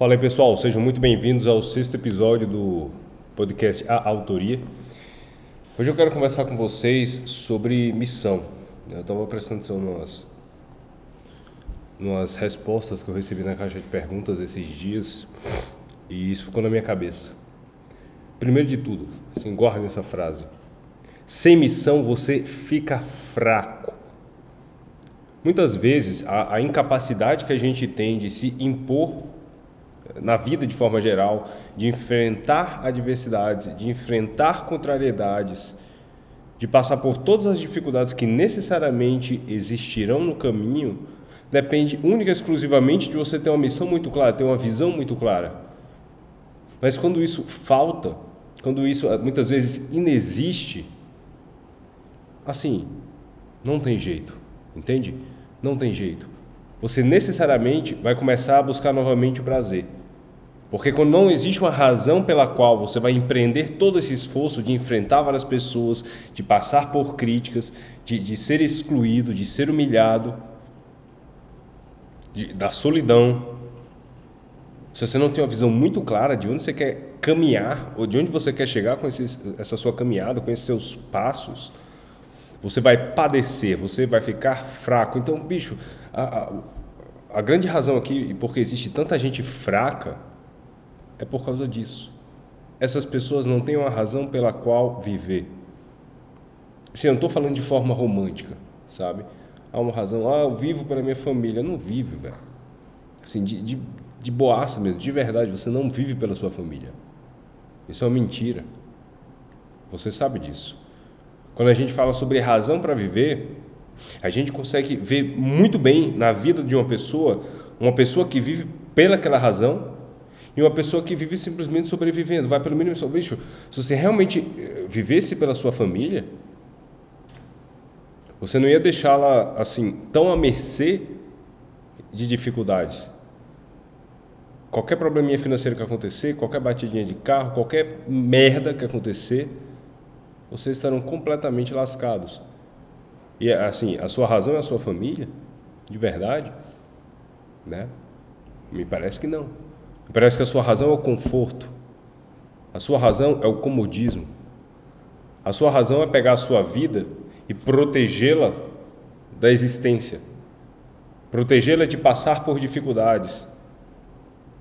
Fala aí pessoal, sejam muito bem-vindos ao sexto episódio do podcast A Autoria. Hoje eu quero conversar com vocês sobre missão. Eu estava prestando atenção nas, nas respostas que eu recebi na caixa de perguntas esses dias e isso ficou na minha cabeça. Primeiro de tudo, assim, guarde essa frase. Sem missão você fica fraco. Muitas vezes a, a incapacidade que a gente tem de se impor na vida de forma geral, de enfrentar adversidades, de enfrentar contrariedades, de passar por todas as dificuldades que necessariamente existirão no caminho, depende única e exclusivamente de você ter uma missão muito clara, ter uma visão muito clara. Mas quando isso falta, quando isso ah, muitas vezes inexiste, assim, não tem jeito, entende? Não tem jeito. Você necessariamente vai começar a buscar novamente o prazer. Porque quando não existe uma razão pela qual você vai empreender todo esse esforço de enfrentar várias pessoas, de passar por críticas, de, de ser excluído, de ser humilhado, de, da solidão, se você não tem uma visão muito clara de onde você quer caminhar, ou de onde você quer chegar com esses, essa sua caminhada, com esses seus passos, você vai padecer, você vai ficar fraco. Então, bicho, a, a, a grande razão aqui, porque existe tanta gente fraca, é por causa disso. Essas pessoas não têm uma razão pela qual viver. Assim, eu não estou falando de forma romântica, sabe? Há uma razão, ah, eu vivo para minha família. Não vive, velho. Assim, de, de, de boaça mesmo, de verdade, você não vive pela sua família. Isso é uma mentira. Você sabe disso. Quando a gente fala sobre razão para viver, a gente consegue ver muito bem na vida de uma pessoa, uma pessoa que vive pelaquela razão e uma pessoa que vive simplesmente sobrevivendo, vai pelo mínimo bicho. Se você realmente eh, vivesse pela sua família, você não ia deixá-la assim tão à mercê de dificuldades. Qualquer probleminha financeiro que acontecer, qualquer batidinha de carro, qualquer merda que acontecer, vocês estarão completamente lascados. E assim, a sua razão é a sua família, de verdade, né? Me parece que não. Parece que a sua razão é o conforto. A sua razão é o comodismo. A sua razão é pegar a sua vida e protegê-la da existência. Protegê-la de passar por dificuldades.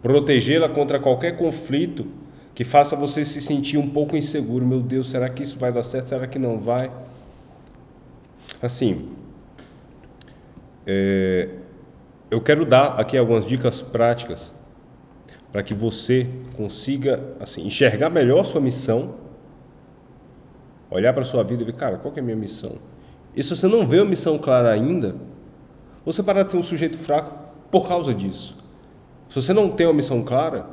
Protegê-la contra qualquer conflito que faça você se sentir um pouco inseguro. Meu Deus, será que isso vai dar certo? Será que não vai? Assim, é, eu quero dar aqui algumas dicas práticas para que você consiga assim, enxergar melhor sua missão, olhar para a sua vida e ver, cara, qual é a minha missão? E se você não vê a missão clara ainda, você para de ser um sujeito fraco por causa disso. Se você não tem uma missão clara,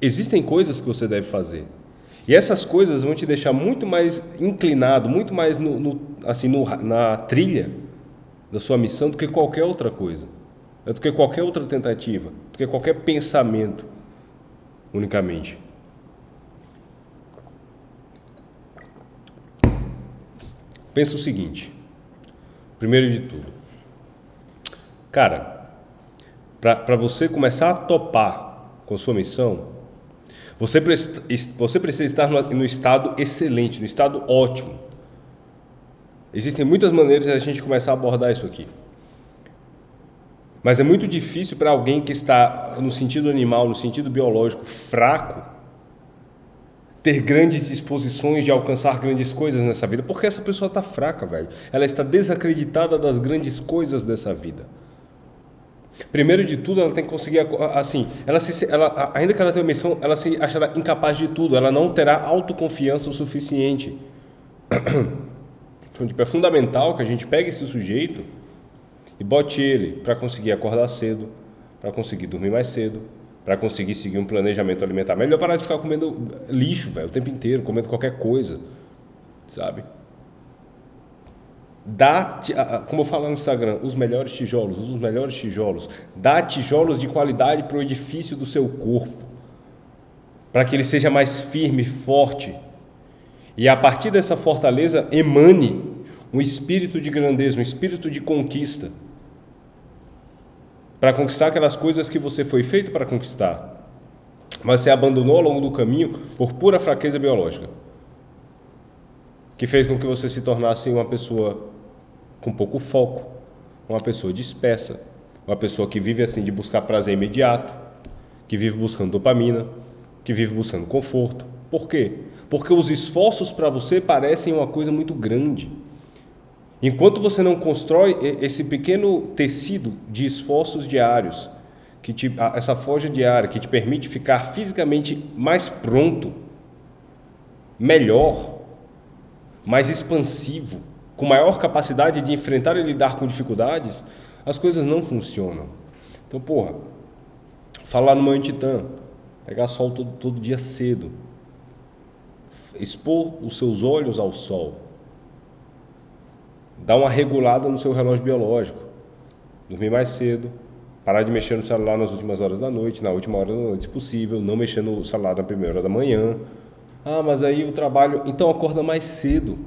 existem coisas que você deve fazer. E essas coisas vão te deixar muito mais inclinado, muito mais no, no assim, no, na trilha da sua missão do que qualquer outra coisa do que qualquer outra tentativa, do que qualquer pensamento unicamente. Pensa o seguinte, primeiro de tudo, cara, para você começar a topar com sua missão, você, você precisa estar no, no estado excelente, no estado ótimo. Existem muitas maneiras de a gente começar a abordar isso aqui. Mas é muito difícil para alguém que está no sentido animal, no sentido biológico, fraco, ter grandes disposições de alcançar grandes coisas nessa vida, porque essa pessoa está fraca, velho. Ela está desacreditada das grandes coisas dessa vida. Primeiro de tudo, ela tem que conseguir, assim, ela se, ela, ainda que ela tenha missão, ela se achará incapaz de tudo, ela não terá autoconfiança o suficiente. Então, tipo, é fundamental que a gente pegue esse sujeito e bote ele para conseguir acordar cedo, para conseguir dormir mais cedo, para conseguir seguir um planejamento alimentar. Melhor parar de ficar comendo lixo, velho, o tempo inteiro, comendo qualquer coisa, sabe? Dá, como eu falo no Instagram, os melhores tijolos, os melhores tijolos. Dá tijolos de qualidade para o edifício do seu corpo, para que ele seja mais firme, forte. E a partir dessa fortaleza emane um espírito de grandeza, um espírito de conquista para conquistar aquelas coisas que você foi feito para conquistar, mas você abandonou ao longo do caminho por pura fraqueza biológica, que fez com que você se tornasse uma pessoa com pouco foco, uma pessoa dispersa, uma pessoa que vive assim de buscar prazer imediato, que vive buscando dopamina, que vive buscando conforto. Por quê? Porque os esforços para você parecem uma coisa muito grande. Enquanto você não constrói esse pequeno tecido de esforços diários, que te, essa forja diária que te permite ficar fisicamente mais pronto, melhor, mais expansivo, com maior capacidade de enfrentar e lidar com dificuldades, as coisas não funcionam. Então, porra, falar no manhã titã, pegar sol todo, todo dia cedo, expor os seus olhos ao sol, dar uma regulada no seu relógio biológico, dormir mais cedo, parar de mexer no celular nas últimas horas da noite, na última hora da noite, se possível, não mexer no celular na primeira hora da manhã. Ah, mas aí o trabalho. Então acorda mais cedo.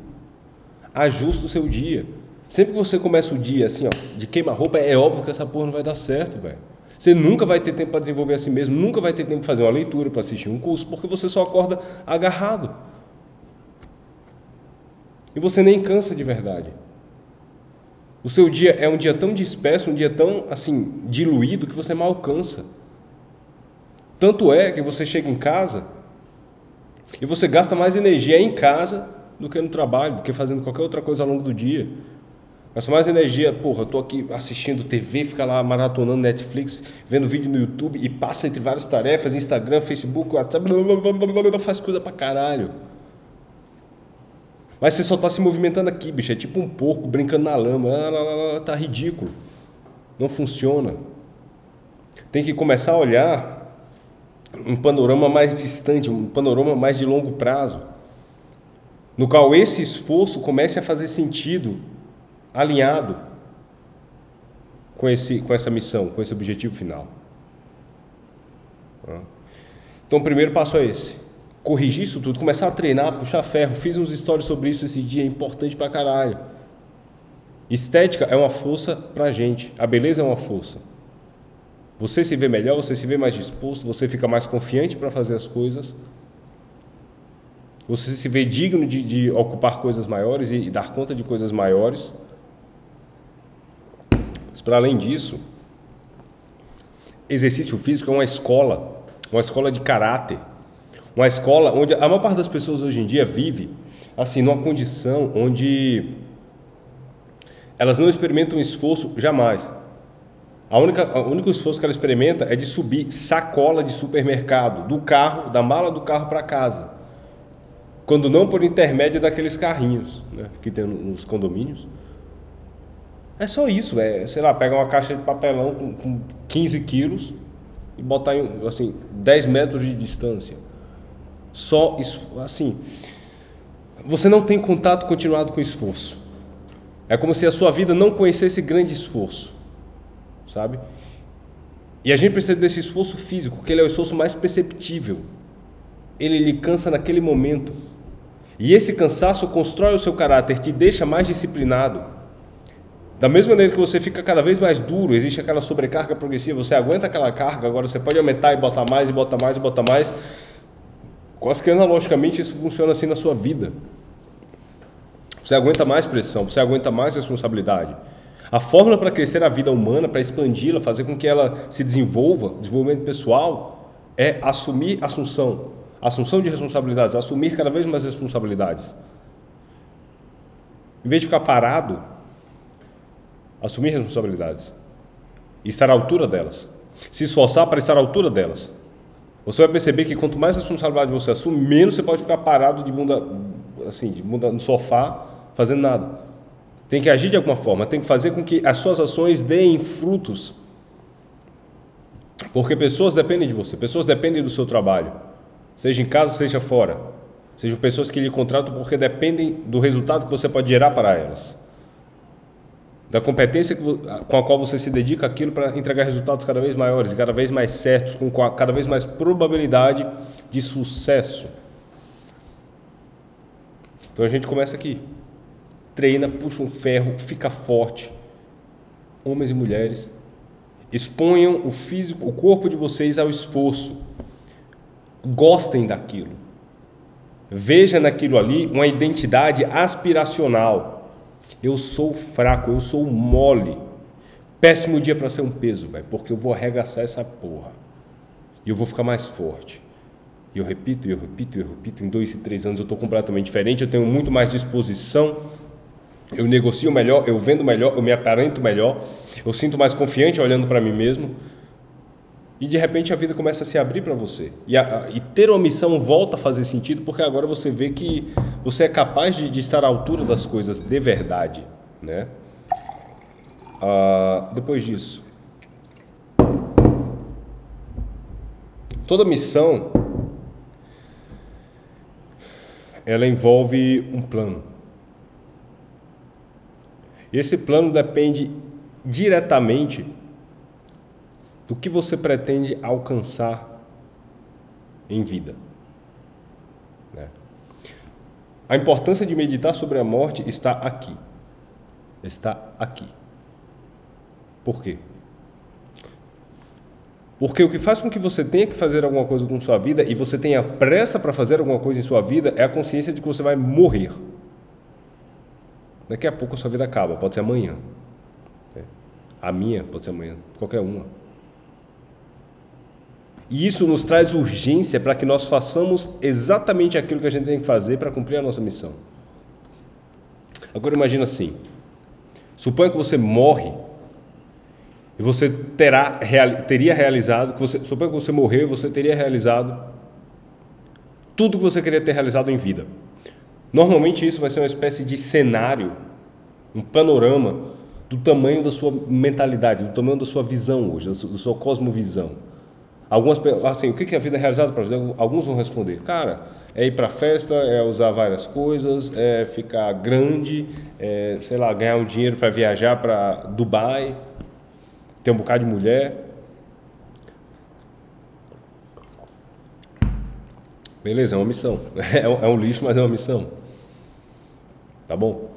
Ajusta o seu dia. Sempre que você começa o dia assim, ó, de queima-roupa, é óbvio que essa porra não vai dar certo, velho. Você nunca vai ter tempo para desenvolver a si mesmo, nunca vai ter tempo para fazer uma leitura, para assistir um curso, porque você só acorda agarrado. E você nem cansa de verdade. O seu dia é um dia tão disperso, um dia tão assim diluído que você mal cansa. Tanto é que você chega em casa e você gasta mais energia em casa do que no trabalho, do que fazendo qualquer outra coisa ao longo do dia. Gasta mais energia, porra, eu tô aqui assistindo TV, fica lá maratonando Netflix, vendo vídeo no YouTube e passa entre várias tarefas, Instagram, Facebook, WhatsApp, blá, blá, blá, blá, faz coisa pra caralho. Mas você só está se movimentando aqui, bicho. É tipo um porco brincando na lama. Ah, tá ridículo. Não funciona. Tem que começar a olhar um panorama mais distante, um panorama mais de longo prazo, no qual esse esforço comece a fazer sentido, alinhado com, esse, com essa missão, com esse objetivo final. Então, o primeiro passo é esse corrigir isso tudo, começar a treinar, puxar ferro. Fiz uns stories sobre isso esse dia, é importante pra caralho. Estética é uma força pra gente, a beleza é uma força. Você se vê melhor, você se vê mais disposto, você fica mais confiante para fazer as coisas. Você se vê digno de, de ocupar coisas maiores e, e dar conta de coisas maiores. Mas para além disso, exercício físico é uma escola, uma escola de caráter uma escola onde a maior parte das pessoas hoje em dia vive assim numa condição onde elas não experimentam esforço jamais. A única, o único esforço que ela experimenta é de subir sacola de supermercado, do carro, da mala do carro para casa. Quando não por intermédio daqueles carrinhos né, que tem nos condomínios. É só isso, é, sei lá, pega uma caixa de papelão com, com 15 quilos e botar em assim, 10 metros de distância só assim. Você não tem contato continuado com esforço. É como se a sua vida não conhecesse grande esforço, sabe? E a gente precisa desse esforço físico, que ele é o esforço mais perceptível. Ele lhe cansa naquele momento. E esse cansaço constrói o seu caráter, te deixa mais disciplinado. Da mesma maneira que você fica cada vez mais duro, existe aquela sobrecarga progressiva, você aguenta aquela carga, agora você pode aumentar e botar mais, e botar mais, e botar mais, Quase que analogicamente isso funciona assim na sua vida. Você aguenta mais pressão, você aguenta mais responsabilidade. A fórmula para crescer a vida humana, para expandi-la, fazer com que ela se desenvolva, desenvolvimento pessoal, é assumir assunção, assunção de responsabilidades, assumir cada vez mais responsabilidades. Em vez de ficar parado, assumir responsabilidades e estar à altura delas. Se esforçar para estar à altura delas. Você vai perceber que quanto mais responsabilidade você assume, menos você pode ficar parado de bunda, assim, de bunda no sofá, fazendo nada. Tem que agir de alguma forma, tem que fazer com que as suas ações deem frutos. Porque pessoas dependem de você, pessoas dependem do seu trabalho, seja em casa, seja fora. Sejam pessoas que lhe contratam porque dependem do resultado que você pode gerar para elas da competência com a qual você se dedica aquilo para entregar resultados cada vez maiores, cada vez mais certos, com cada vez mais probabilidade de sucesso. Então a gente começa aqui. Treina, puxa um ferro, fica forte. Homens e mulheres. Exponham o físico, o corpo de vocês ao esforço. Gostem daquilo. Veja naquilo ali uma identidade aspiracional. Eu sou fraco, eu sou mole. Péssimo dia para ser um peso, velho, porque eu vou arregaçar essa porra. E eu vou ficar mais forte. E eu repito, eu repito, eu repito. Em dois e três anos eu estou completamente diferente. Eu tenho muito mais disposição. Eu negocio melhor, eu vendo melhor, eu me aparento melhor. Eu sinto mais confiante olhando para mim mesmo. E de repente a vida começa a se abrir para você. E, a, e, ter uma missão volta a fazer sentido porque agora você vê que você é capaz de, de estar à altura das coisas de verdade. Né? Ah, depois disso, toda missão ela envolve um plano. Esse plano depende diretamente do que você pretende alcançar em vida. Né? A importância de meditar sobre a morte está aqui. Está aqui. Por quê? Porque o que faz com que você tenha que fazer alguma coisa com sua vida e você tenha pressa para fazer alguma coisa em sua vida é a consciência de que você vai morrer. Daqui a pouco a sua vida acaba, pode ser amanhã. A minha pode ser amanhã, qualquer uma. E isso nos traz urgência para que nós façamos exatamente aquilo que a gente tem que fazer para cumprir a nossa missão. Agora imagina assim: suponha que você morre e você terá, teria realizado, que você, suponha que você morreu, você teria realizado tudo que você queria ter realizado em vida. Normalmente isso vai ser uma espécie de cenário, um panorama do tamanho da sua mentalidade, do tamanho da sua visão hoje, da sua cosmovisão. Algumas assim, o que é a vida realizada para você? Alguns vão responder, cara, é ir para festa, é usar várias coisas, é ficar grande, é, sei lá, ganhar um dinheiro para viajar para Dubai, tem um bocado de mulher. Beleza, é uma missão. É é um lixo, mas é uma missão. Tá bom?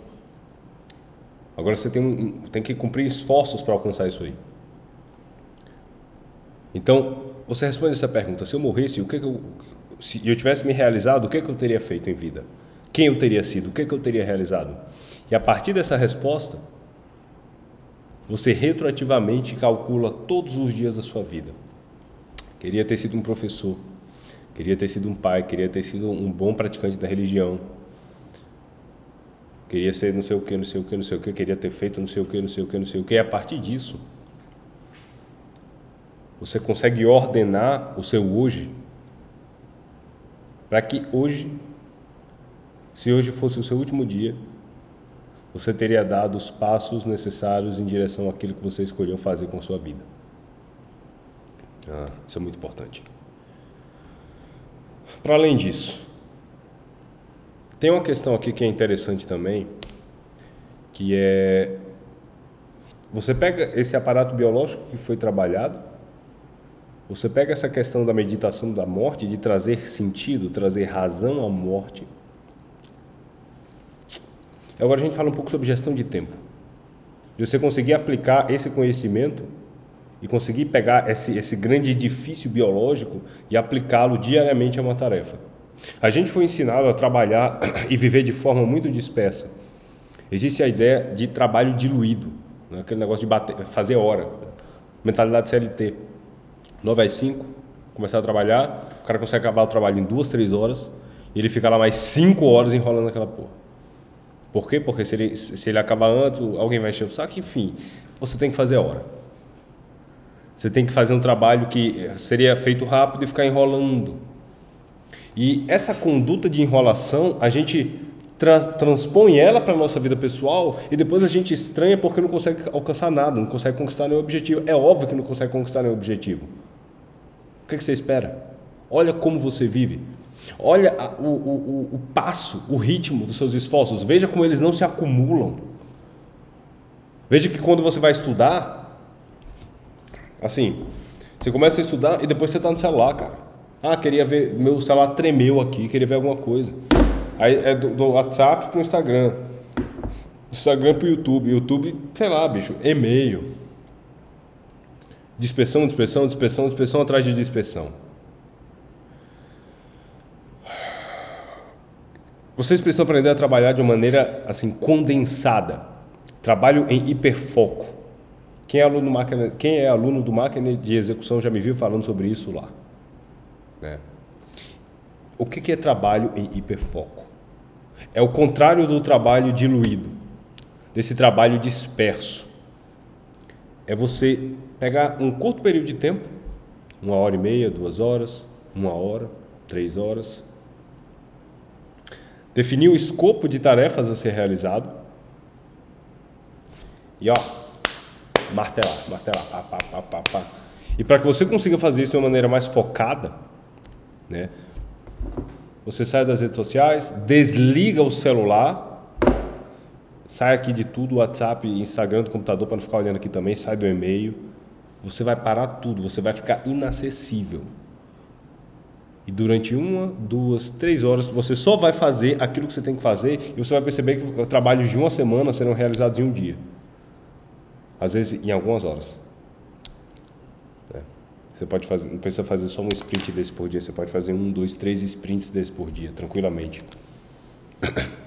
Agora você tem, tem que cumprir esforços para alcançar isso aí. Então, você responde essa pergunta: se eu morresse, o que, que eu, se eu tivesse me realizado, o que, que eu teria feito em vida? Quem eu teria sido? O que, que eu teria realizado? E a partir dessa resposta, você retroativamente calcula todos os dias da sua vida. Queria ter sido um professor, queria ter sido um pai, queria ter sido um bom praticante da religião. Queria ser não sei o que, não sei o que, não sei o que, queria ter feito não sei o que, não sei o que, não sei o que. E a partir disso, você consegue ordenar o seu hoje para que hoje, se hoje fosse o seu último dia, você teria dado os passos necessários em direção àquilo que você escolheu fazer com a sua vida. Ah, isso é muito importante. Para além disso, tem uma questão aqui que é interessante também, que é você pega esse aparato biológico que foi trabalhado, você pega essa questão da meditação da morte, de trazer sentido, trazer razão à morte, Agora a gente fala um pouco sobre gestão de tempo. De você conseguir aplicar esse conhecimento e conseguir pegar esse, esse grande edifício biológico e aplicá-lo diariamente a uma tarefa. A gente foi ensinado a trabalhar e viver de forma muito dispersa. Existe a ideia de trabalho diluído, né? aquele negócio de bater, fazer hora, mentalidade CLT. 9 às 5, começar a trabalhar, o cara consegue acabar o trabalho em duas, três horas, e ele fica lá mais 5 horas enrolando aquela porra. Por quê? Porque se ele, se ele acabar antes, alguém vai encher o saco, enfim. Você tem que fazer a hora. Você tem que fazer um trabalho que seria feito rápido e ficar enrolando. E essa conduta de enrolação, a gente tra transpõe ela para a nossa vida pessoal e depois a gente estranha porque não consegue alcançar nada, não consegue conquistar nenhum objetivo. É óbvio que não consegue conquistar nenhum objetivo. O que, que você espera? Olha como você vive. Olha o, o, o passo, o ritmo dos seus esforços. Veja como eles não se acumulam. Veja que quando você vai estudar, assim, você começa a estudar e depois você está no celular, cara. Ah, queria ver, meu celular tremeu aqui, queria ver alguma coisa. Aí é do, do WhatsApp o Instagram. Instagram para o YouTube. YouTube, sei lá, bicho, e-mail. Dispersão, dispersão, dispersão, dispersão atrás de dispersão. Vocês precisam aprender a trabalhar de uma maneira assim condensada. Trabalho em hiperfoco. Quem é aluno, máquina, quem é aluno do máquina de execução já me viu falando sobre isso lá. Né? O que, que é trabalho em hiperfoco? É o contrário do trabalho diluído, desse trabalho disperso. É você pegar um curto período de tempo, uma hora e meia, duas horas, uma hora, três horas, definir o escopo de tarefas a ser realizado e ó, martelar, martelar, pá, pá, pá, pá, pá. E para que você consiga fazer isso de uma maneira mais focada, né? Você sai das redes sociais, desliga o celular, sai aqui de tudo, WhatsApp, Instagram, do computador para não ficar olhando aqui também, sai do e-mail. Você vai parar tudo, você vai ficar inacessível. E durante uma, duas, três horas você só vai fazer aquilo que você tem que fazer e você vai perceber que trabalhos de uma semana serão realizados em um dia. Às vezes em algumas horas. É. Você pode fazer, não precisa fazer só um sprint desse por dia, você pode fazer um, dois, três sprints desse por dia, tranquilamente.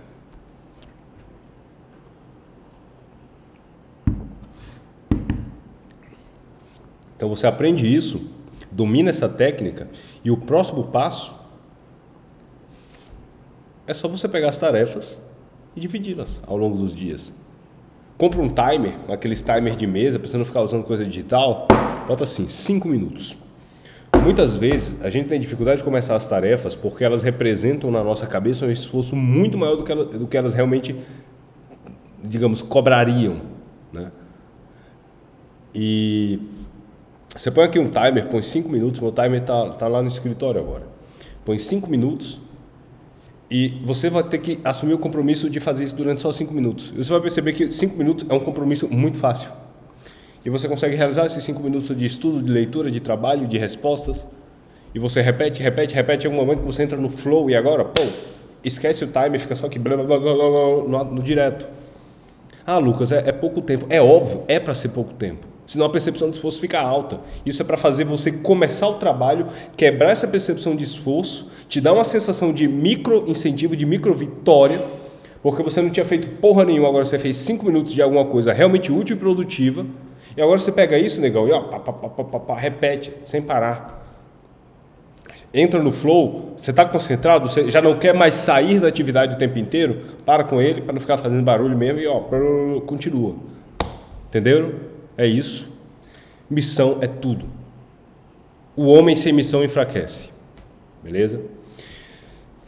Então você aprende isso domina essa técnica e o próximo passo é só você pegar as tarefas e dividi-las ao longo dos dias. Compra um timer, aqueles timers de mesa, para você não ficar usando coisa digital, bota assim, 5 minutos. Muitas vezes a gente tem dificuldade de começar as tarefas porque elas representam na nossa cabeça um esforço muito maior do que elas, do que elas realmente, digamos, cobrariam. Né? E você põe aqui um timer, põe 5 minutos, meu timer está tá lá no escritório agora. Põe 5 minutos e você vai ter que assumir o compromisso de fazer isso durante só 5 minutos. Você vai perceber que 5 minutos é um compromisso muito fácil. E você consegue realizar esses 5 minutos de estudo, de leitura, de trabalho, de respostas. E você repete, repete, repete. Em algum momento que você entra no flow e agora, pô, esquece o timer, fica só aqui blá, blá, blá, blá, no, no direto. Ah, Lucas, é, é pouco tempo. É óbvio, é para ser pouco tempo senão a percepção de esforço fica alta. Isso é para fazer você começar o trabalho, quebrar essa percepção de esforço, te dar uma sensação de micro incentivo, de micro vitória, porque você não tinha feito porra nenhuma, agora você fez cinco minutos de alguma coisa realmente útil e produtiva, e agora você pega isso, negão, e ó, pá, pá, pá, pá, pá, repete, sem parar. Entra no flow, você está concentrado, você já não quer mais sair da atividade o tempo inteiro, para com ele para não ficar fazendo barulho mesmo e ó, continua. Entenderam? É isso. Missão é tudo. O homem sem missão enfraquece. Beleza?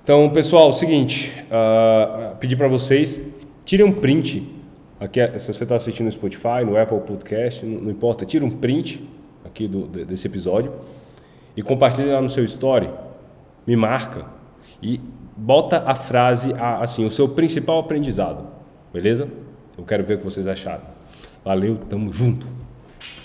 Então, pessoal, é o seguinte, uh, pedir para vocês, tirem um print. Aqui, se você está assistindo no Spotify, no Apple Podcast, não, não importa, tira um print aqui do, desse episódio e compartilhe lá no seu story. Me marca e bota a frase assim, o seu principal aprendizado. Beleza? Eu quero ver o que vocês acharam. Valeu, tamo junto.